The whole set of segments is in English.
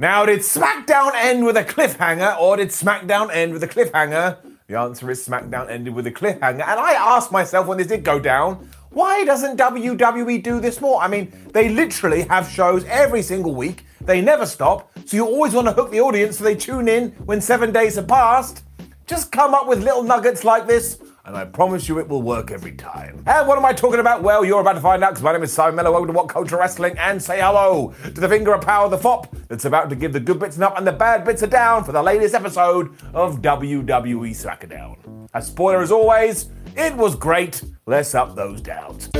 Now, did SmackDown end with a cliffhanger or did SmackDown end with a cliffhanger? The answer is SmackDown ended with a cliffhanger. And I asked myself when this did go down, why doesn't WWE do this more? I mean, they literally have shows every single week. They never stop. So you always want to hook the audience so they tune in when seven days have passed. Just come up with little nuggets like this, and I promise you it will work every time. And what am I talking about? Well, you're about to find out because my name is Simon Miller. Welcome to What Culture Wrestling, and say hello to the finger of power, the fop, that's about to give the good bits an up and the bad bits are down for the latest episode of WWE SmackDown. A spoiler as always, it was great. Let's up those downs.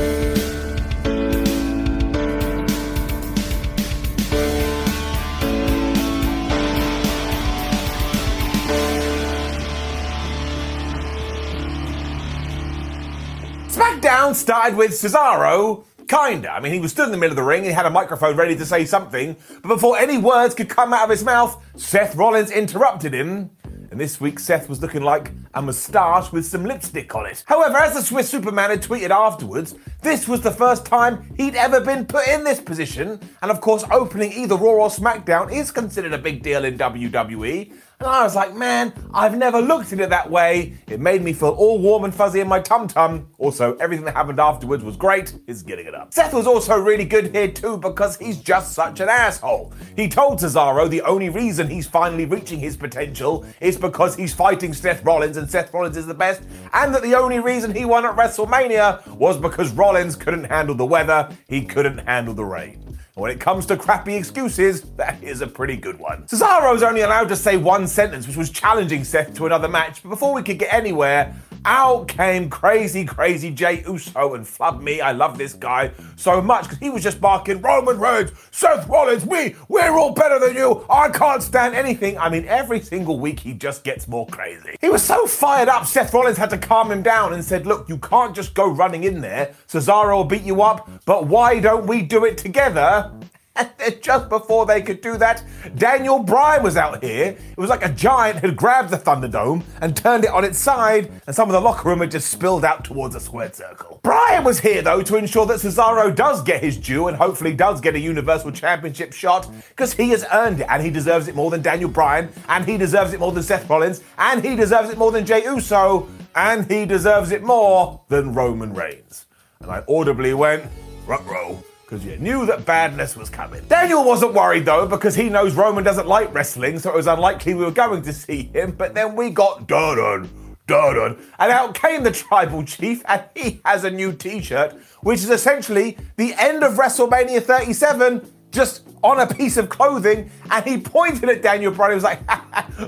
SmackDown started with Cesaro, kinda. I mean, he was stood in the middle of the ring, he had a microphone ready to say something, but before any words could come out of his mouth, Seth Rollins interrupted him. And this week, Seth was looking like a moustache with some lipstick on it. However, as the Swiss Superman had tweeted afterwards, this was the first time he'd ever been put in this position. And of course, opening either Raw or SmackDown is considered a big deal in WWE. And I was like, man, I've never looked at it that way. It made me feel all warm and fuzzy in my tum tum. Also, everything that happened afterwards was great. Is getting it up. Seth was also really good here too because he's just such an asshole. He told Cesaro the only reason he's finally reaching his potential is because he's fighting Seth Rollins and Seth Rollins is the best, and that the only reason he won at WrestleMania was because Rollins couldn't handle the weather, he couldn't handle the rain. When it comes to crappy excuses, that is a pretty good one. Cesaro was only allowed to say one sentence, which was challenging Seth to another match, but before we could get anywhere, out came crazy, crazy Jey Uso and flubbed me. I love this guy so much because he was just barking Roman Reigns, Seth Rollins, we, we're all better than you. I can't stand anything. I mean, every single week he just gets more crazy. He was so fired up, Seth Rollins had to calm him down and said, Look, you can't just go running in there. Cesaro will beat you up, but why don't we do it together? And just before they could do that, Daniel Bryan was out here. It was like a giant had grabbed the Thunderdome and turned it on its side, and some of the locker room had just spilled out towards a squared circle. Bryan was here though to ensure that Cesaro does get his due and hopefully does get a Universal Championship shot because he has earned it and he deserves it more than Daniel Bryan, and he deserves it more than Seth Rollins, and he deserves it more than Jey Uso, and he deserves it more than Roman Reigns. And I audibly went, ruh-roh because you knew that badness was coming. Daniel wasn't worried though, because he knows Roman doesn't like wrestling, so it was unlikely we were going to see him. But then we got Durden, Durden, and out came the tribal chief, and he has a new t shirt, which is essentially the end of WrestleMania 37 just on a piece of clothing, and he pointed at Daniel Bryan. He was like,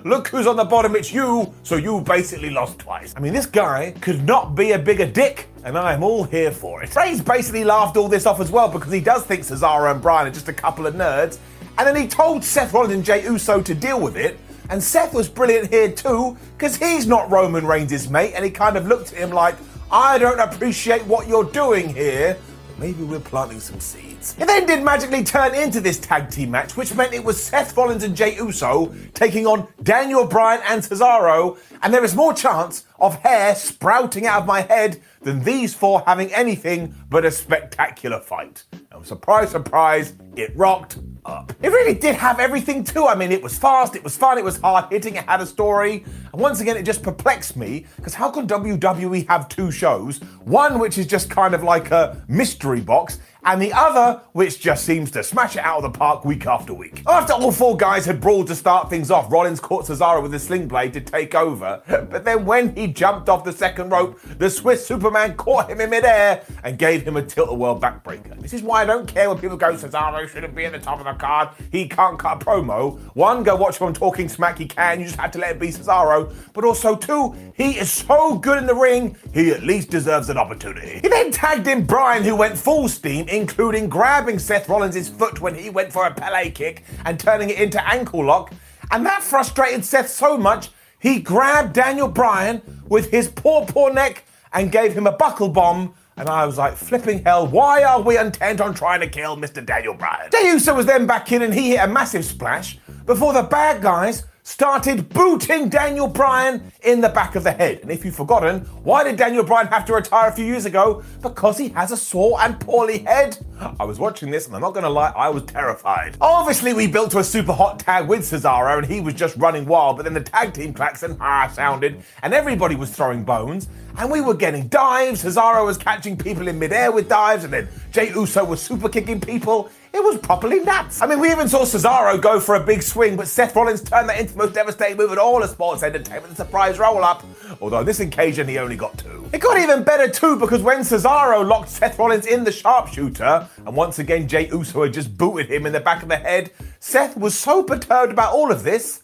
"Look who's on the bottom! It's you." So you basically lost twice. I mean, this guy could not be a bigger dick, and I'm all here for it. Reigns basically laughed all this off as well because he does think Cesaro and Bryan are just a couple of nerds, and then he told Seth Rollins and Jey Uso to deal with it. And Seth was brilliant here too because he's not Roman Reigns' mate, and he kind of looked at him like, "I don't appreciate what you're doing here." Maybe we're planting some seeds. It then did magically turn into this tag team match, which meant it was Seth Rollins and Jey Uso taking on Daniel Bryan and Cesaro, and there is more chance of hair sprouting out of my head than these four having anything but a spectacular fight. And surprise, surprise, it rocked up. It really did have everything too. I mean, it was fast, it was fun, it was hard hitting, it had a story. And once again, it just perplexed me because how can WWE have two shows? One which is just kind of like a mystery box, and the other which just seems to smash it out of the park week after week. After all four guys had brawled to start things off, Rollins caught Cesaro with a sling blade to take over. But then when he jumped off the second rope, the Swiss Superman caught him in midair and gave him a tilt-a-whirl backbreaker. This is why I don't care when people go, Cesaro shouldn't be at the top of the card. He can't cut a promo. One, go watch him on Talking Smack. He can. You just have to let it be Cesaro. But also, two, he is so good in the ring, he at least deserves an opportunity. He then tagged in Bryan, who went full steam, including grabbing Seth Rollins' foot when he went for a Pele kick and turning it into ankle lock. And that frustrated Seth so much, he grabbed Daniel Bryan with his poor, poor neck and gave him a buckle bomb. And I was like, flipping hell, why are we intent on trying to kill Mr. Daniel Bryan? Jey was then back in and he hit a massive splash before the bad guys started booting Daniel Bryan in the back of the head. And if you've forgotten, why did Daniel Bryan have to retire a few years ago? Because he has a sore and poorly head. I was watching this and I'm not gonna lie, I was terrified. Obviously, we built to a super hot tag with Cesaro and he was just running wild, but then the tag team klaxon ah sounded and everybody was throwing bones and we were getting dives. Cesaro was catching people in midair with dives and then Jey Uso was super kicking people. It was properly nuts. I mean, we even saw Cesaro go for a big swing, but Seth Rollins turned that into the most devastating move in all of sports entertainment, the surprise roll up. Although this occasion he only got two. It got even better too because when Cesaro locked Seth Rollins in the sharpshooter, and once again Jey Uso had just booted him in the back of the head, Seth was so perturbed about all of this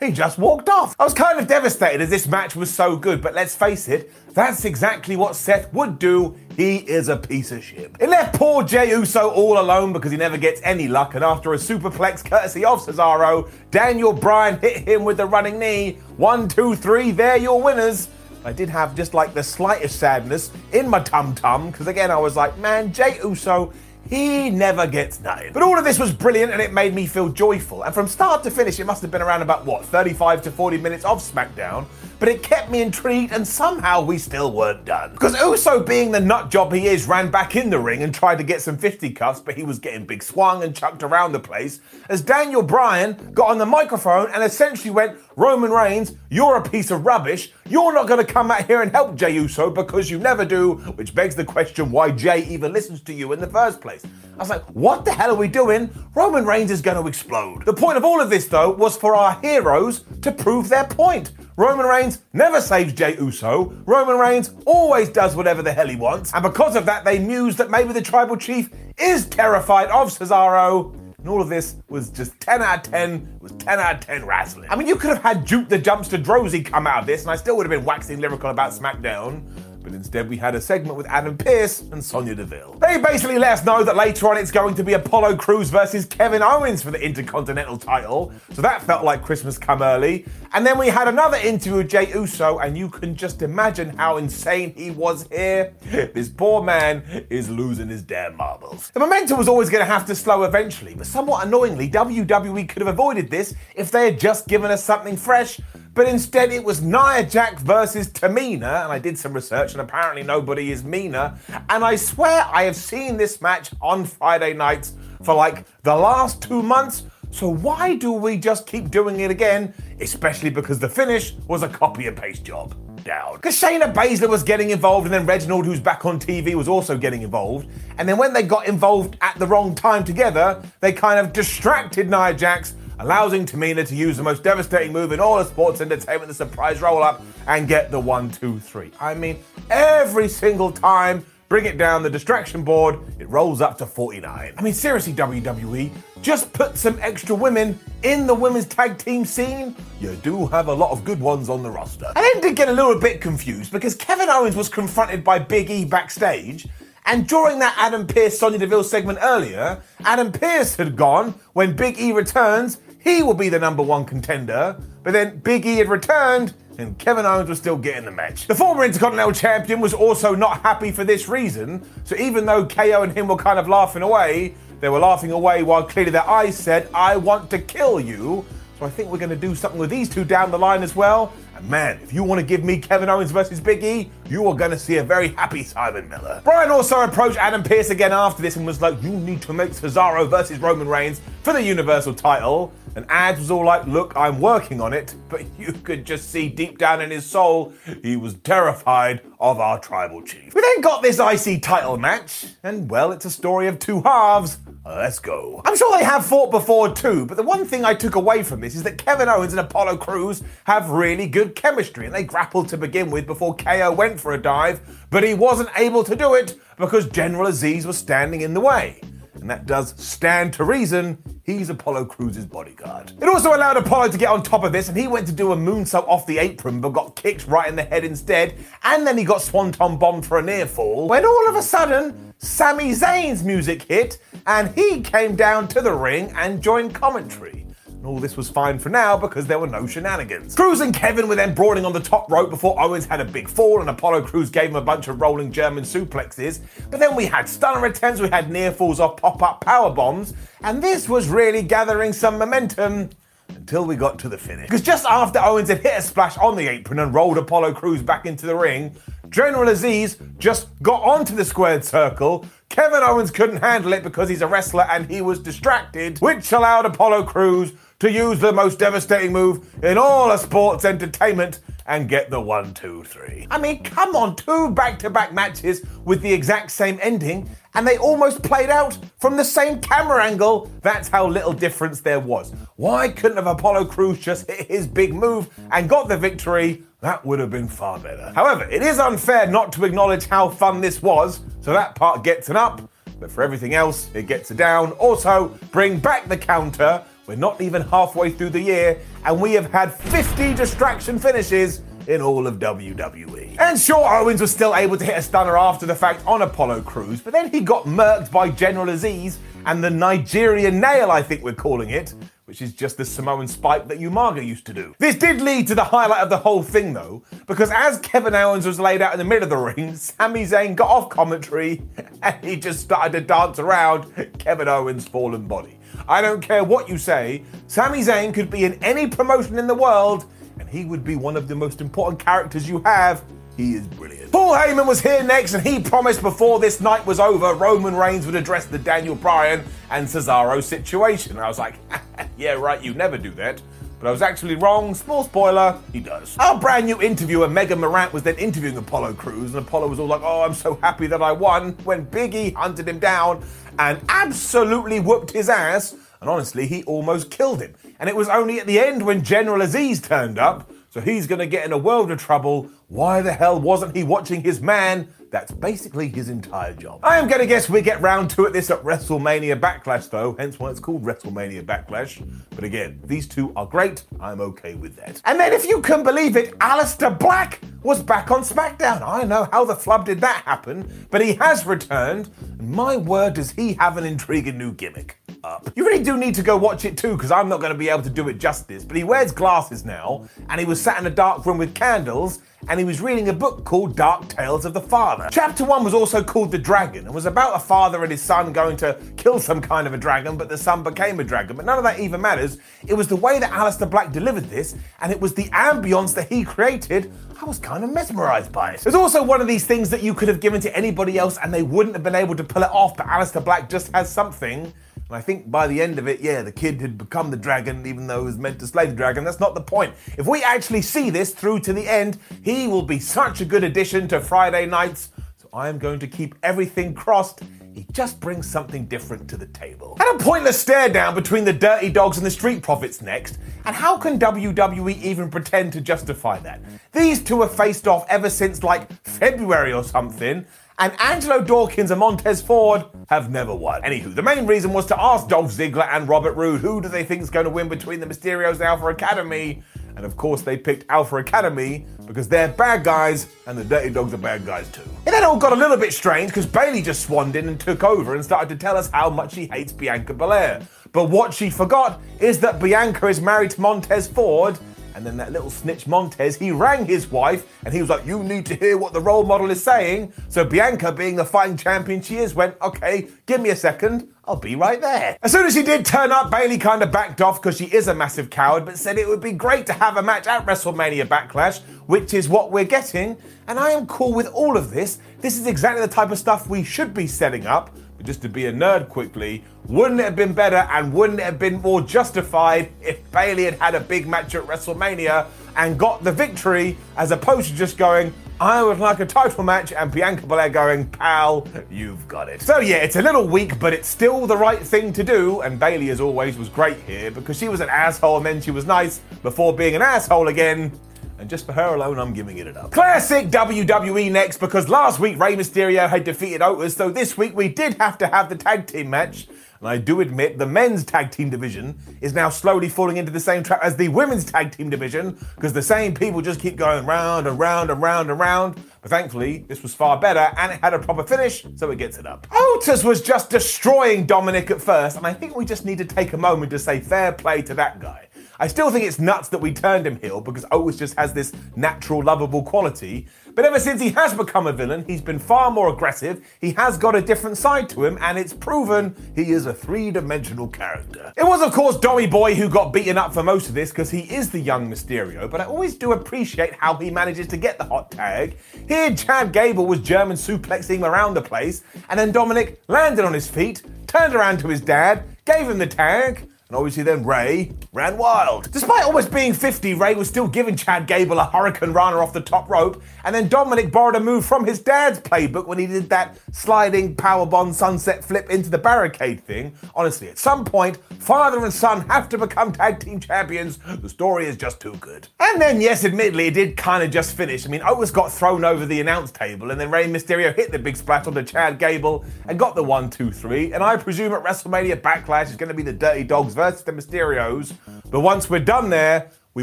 he just walked off. I was kind of devastated as this match was so good, but let's face it, that's exactly what Seth would do. He is a piece of shit. It left poor Jey Uso all alone because he never gets any luck, and after a superplex courtesy of Cesaro, Daniel Bryan hit him with the running knee. One, two, three, they're your winners. I did have just like the slightest sadness in my tum tum because again I was like, man, Jey Uso he never gets nothing. But all of this was brilliant and it made me feel joyful. And from start to finish, it must have been around about what, 35 to 40 minutes of SmackDown. But it kept me intrigued and somehow we still weren't done. Because Uso, being the nut job he is, ran back in the ring and tried to get some 50 cuffs, but he was getting big swung and chucked around the place. As Daniel Bryan got on the microphone and essentially went, Roman Reigns, you're a piece of rubbish. You're not going to come out here and help Jey Uso because you never do, which begs the question why Jey even listens to you in the first place. I was like, what the hell are we doing? Roman Reigns is going to explode. The point of all of this, though, was for our heroes to prove their point. Roman Reigns never saves Jey Uso. Roman Reigns always does whatever the hell he wants. And because of that, they mused that maybe the tribal chief is terrified of Cesaro. And all of this was just 10 out of 10. It was 10 out of 10 wrestling. I mean, you could have had Duke the Dumpster Droese come out of this, and I still would have been waxing lyrical about SmackDown. But instead, we had a segment with Adam Pearce and Sonya Deville. They basically let us know that later on it's going to be Apollo Crews versus Kevin Owens for the Intercontinental title. So that felt like Christmas come early. And then we had another interview with Jey Uso, and you can just imagine how insane he was here. This poor man is losing his damn marbles. The momentum was always going to have to slow eventually, but somewhat annoyingly, WWE could have avoided this if they had just given us something fresh but instead it was Nia Jax versus Tamina, and I did some research, and apparently nobody is meaner. And I swear I have seen this match on Friday nights for like the last two months. So why do we just keep doing it again? Especially because the finish was a copy and paste job. Down. Because Shayna Baszler was getting involved, and then Reginald, who's back on TV, was also getting involved. And then when they got involved at the wrong time together, they kind of distracted Nia Jax allowing Tamina to use the most devastating move in all of sports entertainment, the surprise roll up, and get the one, two, three. I mean, every single time, bring it down the distraction board, it rolls up to 49. I mean, seriously, WWE, just put some extra women in the women's tag team scene. You do have a lot of good ones on the roster. I then did get a little bit confused because Kevin Owens was confronted by Big E backstage. And during that Adam Pearce Sonya Deville segment earlier, Adam Pearce had gone when Big E returns he will be the number one contender. But then Big E had returned and Kevin Owens was still getting the match. The former Intercontinental Champion was also not happy for this reason. So even though KO and him were kind of laughing away, they were laughing away while clearly their eyes said, I want to kill you. So I think we're going to do something with these two down the line as well. And man, if you want to give me Kevin Owens versus Big E, you are going to see a very happy Simon Miller. Bryan also approached Adam Pearce again after this and was like, You need to make Cesaro versus Roman Reigns for the Universal title. And Ads was all like, Look, I'm working on it. But you could just see deep down in his soul, he was terrified of our tribal chief. We then got this IC title match, and well, it's a story of two halves. Let's go. I'm sure they have fought before too, but the one thing I took away from this is that Kevin Owens and Apollo Crews have really good chemistry, and they grappled to begin with before KO went for a dive, but he wasn't able to do it because General Aziz was standing in the way. And that does stand to reason he's Apollo Crews' bodyguard. It also allowed Apollo to get on top of this, and he went to do a moonsault off the apron, but got kicked right in the head instead, and then he got swanton bombed for a near fall. When all of a sudden, Sami Zayn's music hit, and he came down to the ring and joined commentary. All this was fine for now because there were no shenanigans. Crews and Kevin were then brawling on the top rope before Owens had a big fall and Apollo Crews gave him a bunch of rolling German suplexes. But then we had stunner attempts, we had near falls off pop up power bombs, and this was really gathering some momentum until we got to the finish. Because just after Owens had hit a splash on the apron and rolled Apollo Crews back into the ring, General Aziz just got onto the squared circle. Kevin Owens couldn't handle it because he's a wrestler and he was distracted, which allowed Apollo Crews to use the most devastating move in all of sports entertainment and get the one, two, three. I mean, come on, two back to back matches with the exact same ending, and they almost played out from the same camera angle. That's how little difference there was. Why couldn't have Apollo Crews just hit his big move and got the victory? That would have been far better. However, it is unfair not to acknowledge how fun this was, so that part gets an up. But for everything else, it gets a down. Also, bring back the counter we're not even halfway through the year, and we have had 50 distraction finishes in all of WWE. And sure, Owens was still able to hit a stunner after the fact on Apollo Crews, but then he got murked by General Aziz and the Nigerian nail, I think we're calling it, which is just the Samoan spike that Umaga used to do. This did lead to the highlight of the whole thing, though, because as Kevin Owens was laid out in the middle of the ring, Sami Zayn got off commentary and he just started to dance around Kevin Owens' fallen body. I don't care what you say, Sami Zayn could be in any promotion in the world, and he would be one of the most important characters you have. He is brilliant. Paul Heyman was here next, and he promised before this night was over, Roman Reigns would address the Daniel Bryan and Cesaro situation. I was like, yeah, right, you never do that. But I was actually wrong. Small spoiler, he does. Our brand new interviewer, Megan Morant, was then interviewing Apollo Crews, and Apollo was all like, oh, I'm so happy that I won, when Biggie hunted him down and absolutely whooped his ass. And honestly, he almost killed him. And it was only at the end when General Aziz turned up, so he's gonna get in a world of trouble. Why the hell wasn't he watching his man? That's basically his entire job. I am gonna guess we get round to it this at WrestleMania Backlash, though, hence why it's called WrestleMania Backlash. But again, these two are great. I'm okay with that. And then, if you can believe it, Aleister Black was back on SmackDown. I know how the flub did that happen, but he has returned. And my word, does he have an intriguing new gimmick up. You really do need to go watch it too, because I'm not going to be able to do it justice. But he wears glasses now, and he was sat in a dark room with candles, and he was reading a book called Dark Tales of the Father. Chapter 1 was also called The Dragon and was about a father and his son going to kill some kind of a dragon, but the son became a dragon. But none of that even matters. It was the way that Aleister Black delivered this, and it was the ambience that he created. I was kind of mesmerized by it. There's also one of these things that you could have given to anybody else and they wouldn't have been able to pull it off, but Aleister Black just has something and I think by the end of it, yeah, the kid had become the dragon, even though he was meant to slay the dragon. That's not the point. If we actually see this through to the end, he will be such a good addition to Friday nights. So I am going to keep everything crossed. He just brings something different to the table. And a pointless stare down between the Dirty Dogs and the Street Profits next. And how can WWE even pretend to justify that? These two have faced off ever since like February or something and Angelo Dawkins and Montez Ford have never won. Anywho, the main reason was to ask Dolph Ziggler and Robert Roode who do they think is going to win between the Mysterios and Alpha Academy. And of course, they picked Alpha Academy because they're bad guys and the Dirty Dogs are bad guys too. It then all got a little bit strange because Bayley just swanned in and took over and started to tell us how much she hates Bianca Belair. But what she forgot is that Bianca is married to Montez Ford And then that little snitch Montez, he rang his wife and he was like, You need to hear what the role model is saying. So Bianca, being the fighting champion she is, went, Okay, give me a second. I'll be right there. As soon as she did turn up, Bayley kind of backed off because she is a massive coward, but said it would be great to have a match at WrestleMania Backlash, which is what we're getting. And I am cool with all of this. This is exactly the type of stuff we should be setting up. Just to be a nerd quickly, wouldn't it have been better and wouldn't it have been more justified if Bayley had had a big match at WrestleMania and got the victory as opposed to just going, I would like a title match, and Bianca Belair going, pal, you've got it. So yeah, it's a little weak, but it's still the right thing to do, and Bayley, as always, was great here because she was an asshole and then she was nice before being an asshole again. And just for her alone, I'm giving it up. Classic WWE next because last week Rey Mysterio had defeated Otis, so this week we did have to have the tag team match. And I do admit the men's tag team division is now slowly falling into the same trap as the women's tag team division because the same people just keep going round and round and round and round. But thankfully, this was far better and it had a proper finish, so it gets it up. Otis was just destroying Dominic at first, and I think we just need to take a moment to say fair play to that guy. I still think it's nuts that we turned him heel because Otis just has this natural, lovable quality. But ever since he has become a villain, he's been far more aggressive. He has got a different side to him, and it's proven he is a three dimensional character. It was, of course, Dommy Boy who got beaten up for most of this because he is the young Mysterio, but I always do appreciate how he manages to get the hot tag. Here, Chad Gable was German suplexing him around the place, and then Dominic landed on his feet, turned around to his dad, gave him the tag. And obviously, then Rey ran wild. Despite almost being 50, Rey was still giving Chad Gable a hurricanrana off the top rope. And then Dominic borrowed a move from his dad's playbook when he did that sliding powerbomb sunset flip into the barricade thing. Honestly, at some point, father and son have to become tag team champions. The story is just too good. And then, yes, admittedly, it did kind of just finish. I mean, Otis got thrown over the announce table, and then Rey Mysterio hit the big splash onto Chad Gable and got the one, two, three. And I presume at WrestleMania Backlash is going to be the Dirty Dogs versus the Mysterios. But once we're done there, we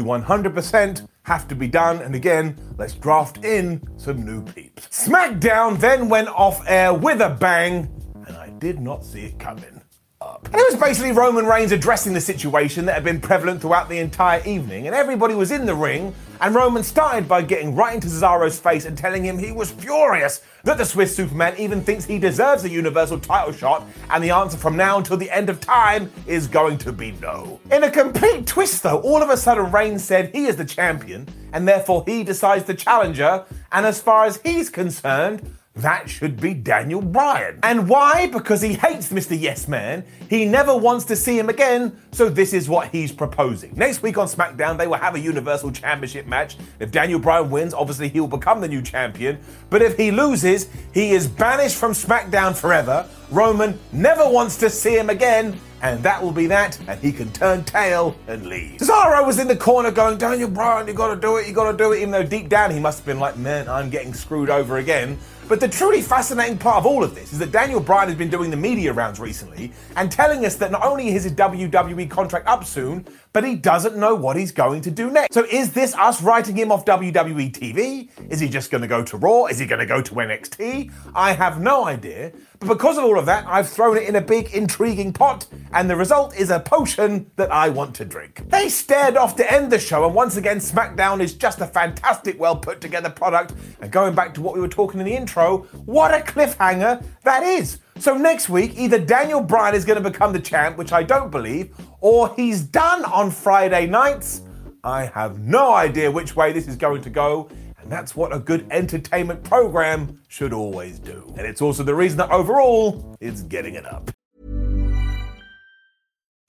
100% have to be done. And again, let's draft in some new peeps. SmackDown then went off air with a bang, and I did not see it coming. Up. And it was basically Roman Reigns addressing the situation that had been prevalent throughout the entire evening, and everybody was in the ring. And Roman started by getting right into Cesaro's face and telling him he was furious that the Swiss Superman even thinks he deserves a Universal title shot, and the answer from now until the end of time is going to be no. In a complete twist, though, all of a sudden Reigns said he is the champion, and therefore he decides the challenger, and as far as he's concerned, that should be Daniel Bryan. And why? Because he hates Mr. Yes Man. He never wants to see him again, so this is what he's proposing. Next week on SmackDown, they will have a Universal Championship match. If Daniel Bryan wins, obviously he will become the new champion. But if he loses, he is banished from SmackDown forever. Roman never wants to see him again, and that will be that, and he can turn tail and leave. Cesaro was in the corner going, Daniel Bryan, you gotta do it, you gotta do it, even though deep down he must have been like, man, I'm getting screwed over again. But the truly fascinating part of all of this is that Daniel Bryan has been doing the media rounds recently and telling us that not only is his WWE contract up soon, but he doesn't know what he's going to do next. So is this us writing him off WWE TV? Is he just going to go to Raw? Is he going to go to NXT? I have no idea. But because of all of that, I've thrown it in a big, intriguing pot, and the result is a potion that I want to drink. They stared off to end the show, and once again, SmackDown is just a fantastic, well put together product. And going back to what we were talking in the intro, what a cliffhanger that is. So next week, either Daniel Bryan is going to become the champ, which I don't believe, or he's done on Friday nights. I have no idea which way this is going to go. And that's what a good entertainment program should always do. And it's also the reason that overall, it's getting it up.